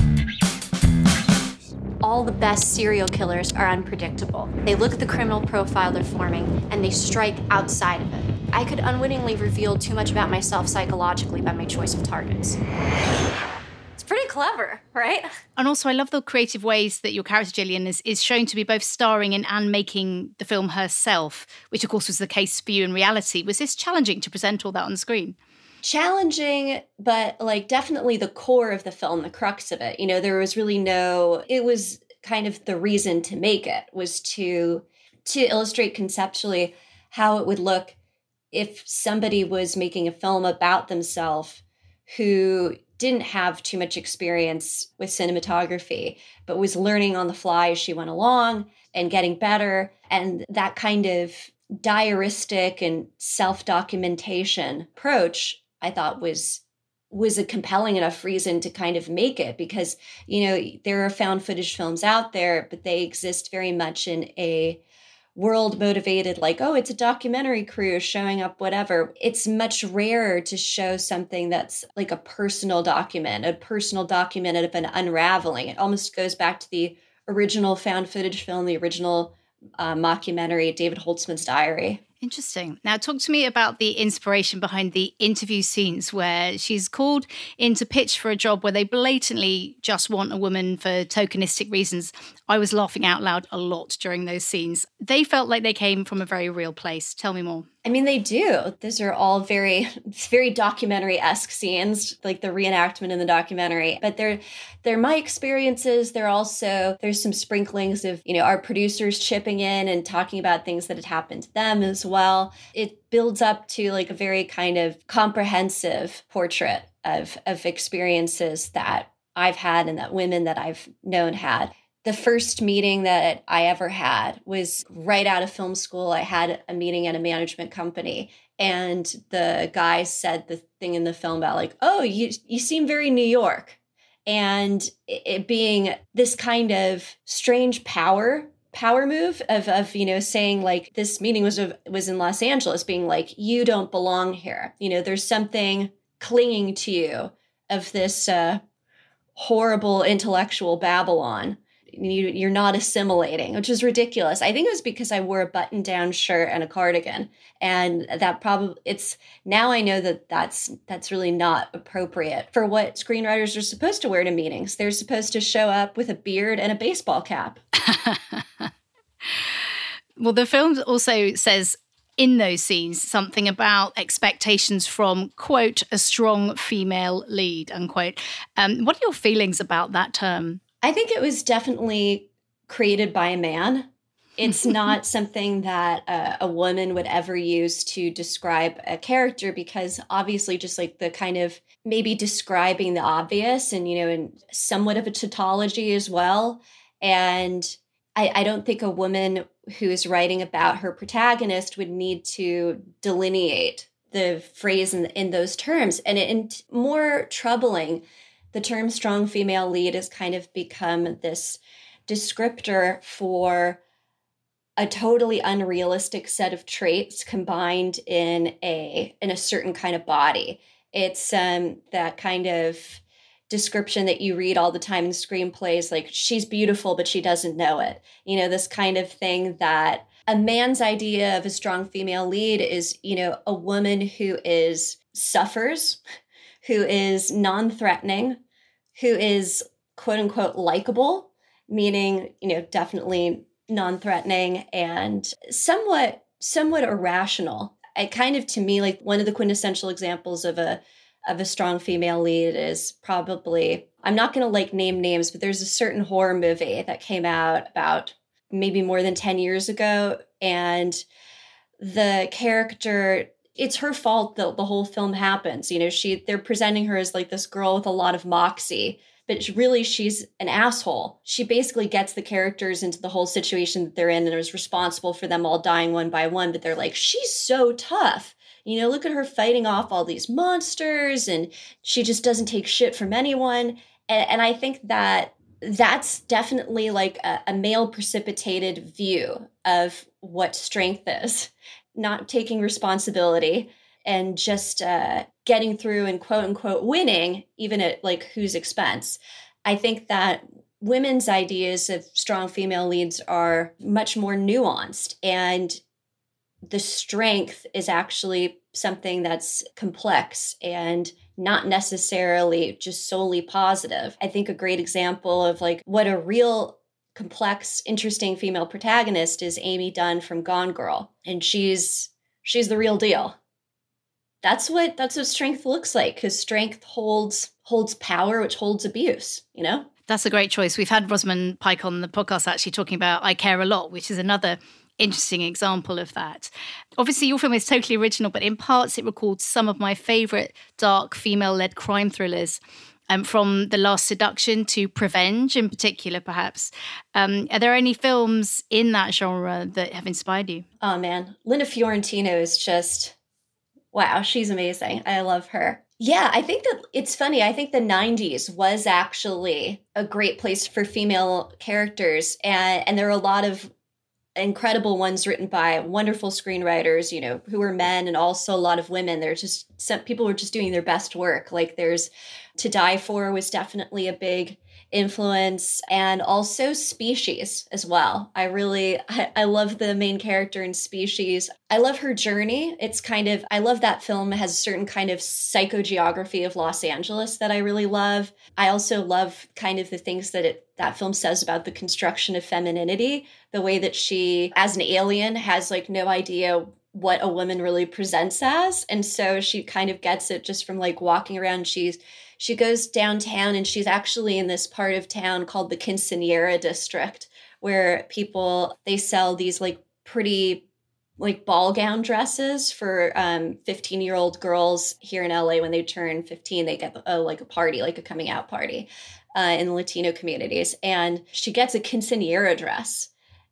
All the best serial killers are unpredictable. They look at the criminal profile they're forming and they strike outside of it. I could unwittingly reveal too much about myself psychologically by my choice of targets. It's pretty clever, right? And also, I love the creative ways that your character, Gillian, is, is shown to be both starring in and making the film herself, which, of course, was the case for you in reality. Was this challenging to present all that on screen? challenging, but like definitely the core of the film, the crux of it. You know, there was really no, it was kind of the reason to make it was to to illustrate conceptually how it would look if somebody was making a film about themselves who didn't have too much experience with cinematography, but was learning on the fly as she went along and getting better. And that kind of diaristic and self-documentation approach, I thought was was a compelling enough reason to kind of make it because you know there are found footage films out there but they exist very much in a world motivated like oh it's a documentary crew showing up whatever it's much rarer to show something that's like a personal document a personal document of an unraveling. It almost goes back to the original found footage film the original uh, mockumentary david holzman's diary Interesting. Now, talk to me about the inspiration behind the interview scenes where she's called in to pitch for a job where they blatantly just want a woman for tokenistic reasons. I was laughing out loud a lot during those scenes. They felt like they came from a very real place. Tell me more. I mean, they do. Those are all very, [laughs] very documentary esque scenes, like the reenactment in the documentary. But they're, they're my experiences. They're also there's some sprinklings of you know our producers chipping in and talking about things that had happened to them as well. It builds up to like a very kind of comprehensive portrait of of experiences that I've had and that women that I've known had the first meeting that I ever had was right out of film school. I had a meeting at a management company and the guy said the thing in the film about like, "Oh, you you seem very New York." And it being this kind of strange power power move of of you know saying like this meeting was of, was in Los Angeles being like you don't belong here. You know, there's something clinging to you of this uh horrible intellectual Babylon you, you're not assimilating, which is ridiculous. I think it was because I wore a button down shirt and a cardigan. And that probably it's now I know that that's that's really not appropriate for what screenwriters are supposed to wear to meetings. They're supposed to show up with a beard and a baseball cap. [laughs] well, the film also says in those scenes something about expectations from quote a strong female lead unquote um, what are your feelings about that term I think it was definitely created by a man. It's [laughs] not something that uh, a woman would ever use to describe a character because obviously, just like the kind of maybe describing the obvious and, you know, and somewhat of a tautology as well. And I, I don't think a woman who is writing about her protagonist would need to delineate the phrase in, in those terms. And, it, and more troubling the term strong female lead has kind of become this descriptor for a totally unrealistic set of traits combined in a in a certain kind of body. It's um that kind of description that you read all the time in screenplays like she's beautiful but she doesn't know it. You know this kind of thing that a man's idea of a strong female lead is you know a woman who is suffers who is non-threatening who is quote unquote likable, meaning, you know, definitely non-threatening and somewhat somewhat irrational. It kind of to me like one of the quintessential examples of a of a strong female lead is probably I'm not going to like name names, but there's a certain horror movie that came out about maybe more than 10 years ago and the character it's her fault that the whole film happens. You know, she they're presenting her as like this girl with a lot of moxie, but really she's an asshole. She basically gets the characters into the whole situation that they're in and is responsible for them all dying one by one, but they're like, she's so tough. You know, look at her fighting off all these monsters and she just doesn't take shit from anyone. And, and I think that that's definitely like a, a male precipitated view of what strength is not taking responsibility and just uh, getting through and quote unquote winning, even at like whose expense. I think that women's ideas of strong female leads are much more nuanced and the strength is actually something that's complex and not necessarily just solely positive. I think a great example of like what a real complex, interesting female protagonist is Amy Dunne from Gone Girl, and she's she's the real deal. that's what that's what strength looks like because strength holds holds power which holds abuse you know? That's a great choice. We've had rosamund pike on the podcast actually talking about i care a lot which is another interesting example of that. Obviously your film is totally original but in parts it records some of my favorite dark female-led crime thrillers um, from The Last Seduction to Prevenge, in particular, perhaps. Um, are there any films in that genre that have inspired you? Oh, man. Linda Fiorentino is just wow, she's amazing. I love her. Yeah, I think that it's funny. I think the 90s was actually a great place for female characters. And, and there are a lot of incredible ones written by wonderful screenwriters, you know, who were men and also a lot of women. There's just some people were just doing their best work. Like there's To Die For was definitely a big influence and also species as well. I really I, I, love the main character in species. I love her journey. It's kind of i love that film has a certain kind of psychogeography of los angeles that i really love. I also love kind of the things that it that film says about the construction of femininity the way that she as an alien has like no idea what a woman really presents as. And so she kind of gets it just from like walking around. She's she goes downtown and she's actually in this part of town called the Quinceanera district where people they sell these like pretty like ball gown dresses for um 15 year old girls here in LA when they turn 15 they get a, like a party like a coming out party uh, in Latino communities. And she gets a quinceanera dress.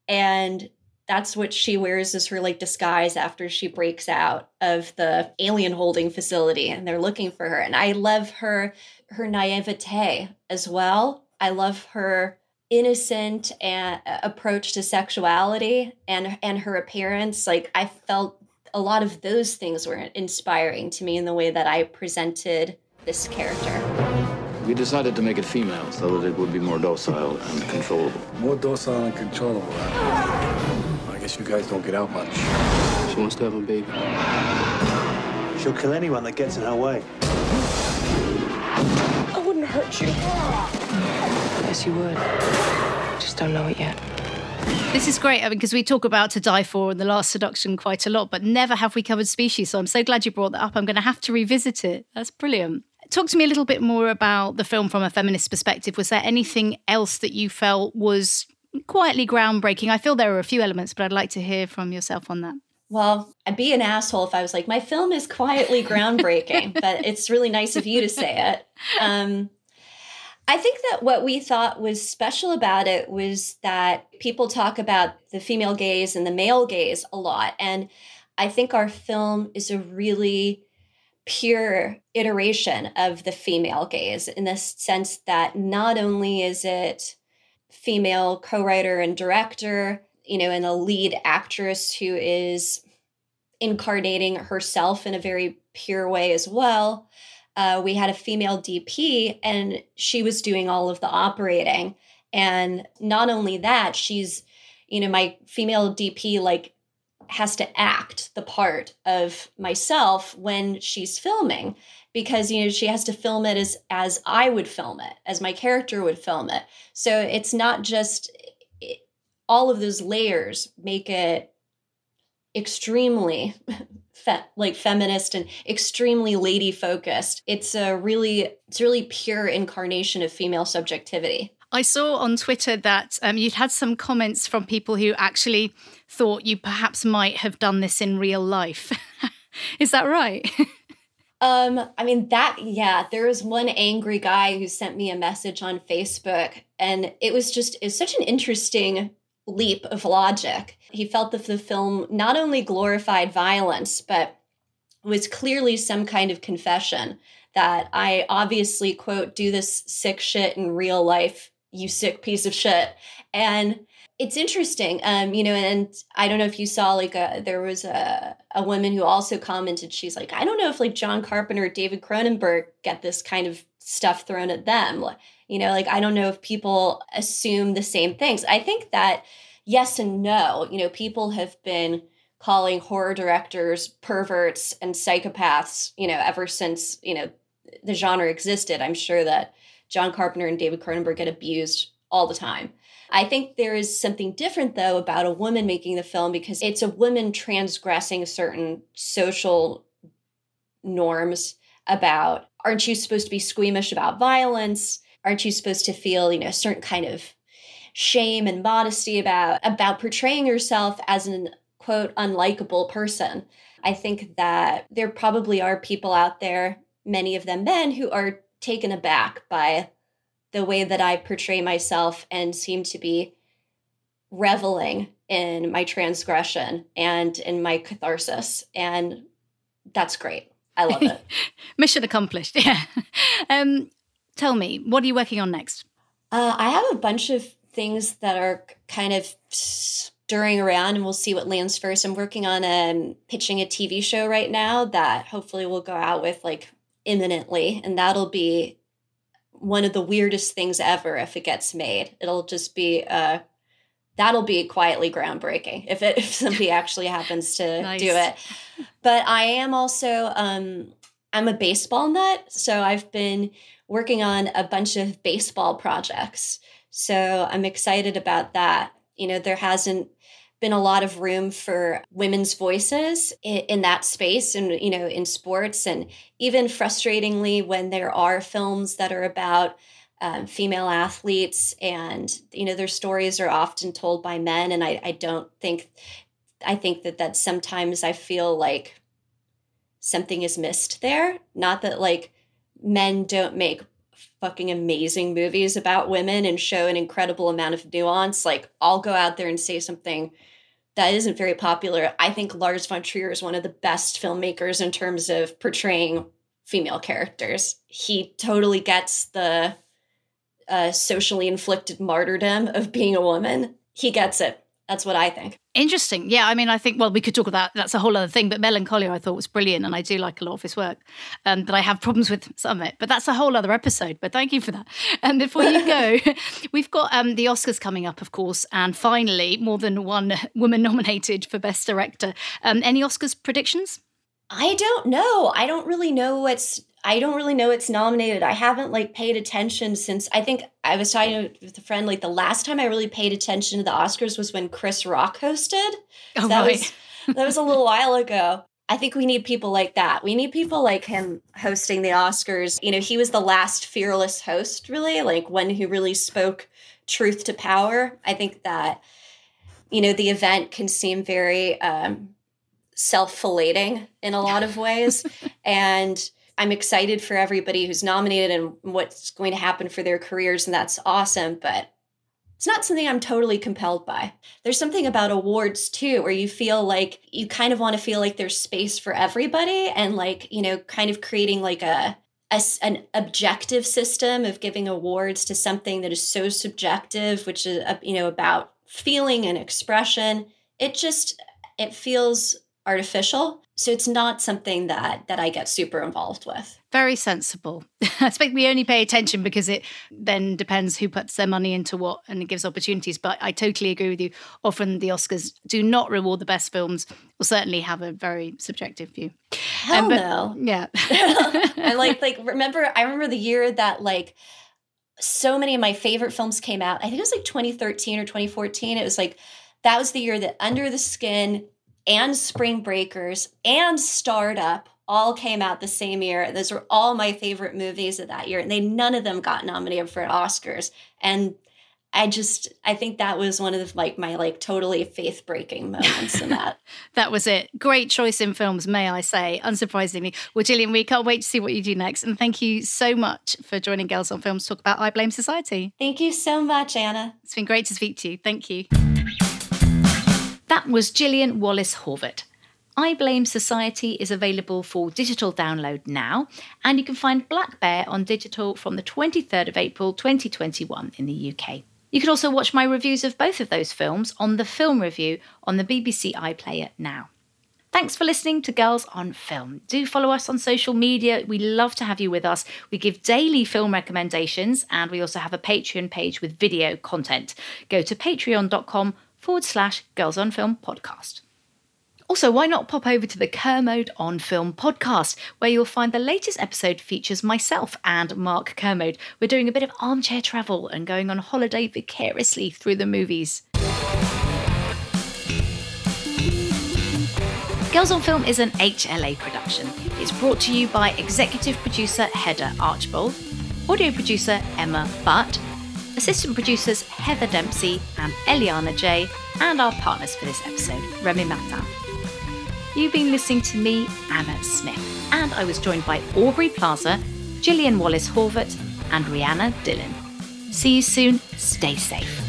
And that's what she wears as her like disguise after she breaks out of the alien holding facility and they're looking for her. And i love her her naivete as well. I love her innocent and uh, approach to sexuality and and her appearance. Like i felt a lot of those things were inspiring to me in the way that i presented this character. We decided to make it female. So that it would be more docile and controllable. More docile and controllable. I guess you guys don't get out much. She wants to have a baby. She'll kill anyone that gets in her way. I wouldn't hurt you. Yes, you would. Just don't know it yet. This is great I mean, because we talk about To Die For and The Last Seduction quite a lot, but never have we covered Species. So I'm so glad you brought that up. I'm going to have to revisit it. That's brilliant. Talk to me a little bit more about the film from a feminist perspective. Was there anything else that you felt was quietly groundbreaking? I feel there are a few elements, but I'd like to hear from yourself on that. Well, I'd be an asshole if I was like, my film is quietly groundbreaking, [laughs] but it's really nice of you to say it. Um, I think that what we thought was special about it was that people talk about the female gaze and the male gaze a lot. And I think our film is a really pure iteration of the female gaze in the sense that not only is it female co-writer and director you know and a lead actress who is incarnating herself in a very pure way as well. Uh, we had a female dp and she was doing all of the operating. And not only that she's you know my female dp like has to act the part of myself when she's filming because you know she has to film it as as I would film it as my character would film it so it's not just it, all of those layers make it extremely [laughs] fe- like feminist and extremely lady focused it's a really it's really pure incarnation of female subjectivity I saw on Twitter that um, you'd had some comments from people who actually thought you perhaps might have done this in real life. [laughs] Is that right? [laughs] um, I mean that yeah, there was one angry guy who sent me a message on Facebook and it was just it's such an interesting leap of logic. He felt that the film not only glorified violence, but was clearly some kind of confession that I obviously quote do this sick shit in real life you sick piece of shit. And it's interesting, um, you know, and I don't know if you saw like a, there was a, a woman who also commented, she's like, I don't know if like John Carpenter, David Cronenberg get this kind of stuff thrown at them. You know, like I don't know if people assume the same things. I think that yes and no, you know, people have been calling horror directors perverts and psychopaths, you know, ever since, you know, the genre existed. I'm sure that John Carpenter and David Cronenberg get abused all the time. I think there is something different though about a woman making the film because it's a woman transgressing certain social norms about aren't you supposed to be squeamish about violence? Aren't you supposed to feel, you know, a certain kind of shame and modesty about about portraying yourself as an quote unlikable person? I think that there probably are people out there, many of them men, who are taken aback by the way that I portray myself and seem to be reveling in my transgression and in my catharsis. And that's great. I love it. [laughs] Mission accomplished. [laughs] Yeah. Um, tell me, what are you working on next? Uh, I have a bunch of things that are kind of stirring around, and we'll see what lands first. I'm working on um, pitching a TV show right now that hopefully will go out with like imminently, and that'll be one of the weirdest things ever if it gets made. It'll just be uh, that'll be quietly groundbreaking if it [laughs] if somebody actually happens to nice. do it. But I am also um I'm a baseball nut, so I've been working on a bunch of baseball projects. So I'm excited about that. You know, there hasn't been a lot of room for women's voices in, in, that space and you know in sports. And even frustratingly when there are films that are about um, female athletes and you know their stories are often told by men. And I, I don't think i think that that sometimes i feel like something is missed there. Not that like men don't make fucking amazing movies about women and show an incredible amount of nuance. Like i'll go out there and say something that isn't very popular i think lars von trier is one of the best filmmakers in terms of portraying female characters he totally gets the uh, socially inflicted martyrdom of being a woman. He gets it. That's what I think. Interesting. Yeah, I mean, I think, well, we could talk about that's a whole other thing, but Melancholia I thought was brilliant and I do like a lot of his work. Um, but I have problems with some of it, but that's a whole other episode. But thank you for that. And before you go, [laughs] we've got um, the Oscars coming up, of course, and finally, more than one [laughs] woman nominated for Best Director. Um, any Oscars predictions? I don't know. I don't really know what's I don't really know it's nominated. I haven't like paid attention since I think I was talking with a friend like the last time I really paid attention to the Oscars was when Chris Rock hosted. Oh, that right. was that was a [laughs] little while ago. I think we need people like that. We need people like him hosting the Oscars. You know, he was the last fearless host, really, like one who really spoke truth to power. I think that, you know, the event can seem very um, self filleting in a lot of ways. [laughs] and I'm excited for everybody who's nominated and what's going to happen for their careers, and that's awesome. But it's not something I'm totally compelled by. There's something about awards too, where you feel like you kind of want to feel like there's space for everybody, and like you know, kind of creating like a, a an objective system of giving awards to something that is so subjective, which is uh, you know about feeling and expression. It just it feels artificial so it's not something that that I get super involved with. Very sensible. [laughs] I expect we only pay attention because it then depends who puts their money into what and it gives opportunities. But I totally agree with you. Often the Oscars do not reward the best films, or certainly have a very subjective view. Hell Um, but- no. [laughs] Yeah. [laughs] I like like remember I remember the year that like so many of my favorite films came out. I think it was like 2013 or 2014. It was like that was the year that Under the Skin and Spring Breakers and Startup all came out the same year. Those were all my favorite movies of that year, and they none of them got nominated for Oscars. And I just I think that was one of the, like my like totally faith breaking moments in that. [laughs] That was it. Great choice in films, may I say, unsurprisingly. Well, Gillian, we can't wait to see what you do next. And thank you so much for joining Girls on Films to talk about I Blame Society. Thank you so much, Anna. It's been great to speak to you. Thank you. That was Gillian Wallace Horvat. I Blame Society is available for digital download now, and you can find Black Bear on digital from the 23rd of April 2021 in the UK. You can also watch my reviews of both of those films on the film review on the BBC iPlayer now. Thanks for listening to Girls on Film. Do follow us on social media. We love to have you with us. We give daily film recommendations and we also have a Patreon page with video content. Go to patreon.com forward slash Girls on Film podcast. Also, why not pop over to the Kermode on Film podcast, where you'll find the latest episode features myself and Mark Kermode. We're doing a bit of armchair travel and going on holiday vicariously through the movies. Girls on Film is an HLA production. It's brought to you by executive producer Heather Archbold, audio producer Emma Butt, assistant producers Heather Dempsey and Eliana J, and our partners for this episode, Remy Martin. You've been listening to me, Anna Smith, and I was joined by Aubrey Plaza, Gillian Wallace Horvat, and Rhianna Dhillon. See you soon. Stay safe.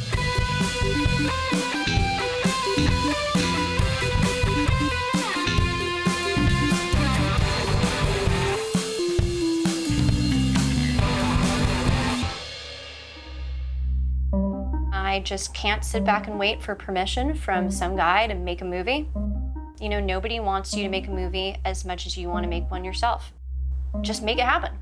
I just can't sit back and wait for permission from mm-hmm. some guy to make a movie. You know, nobody wants you to make a movie as much as you want to make one yourself. Just make it happen.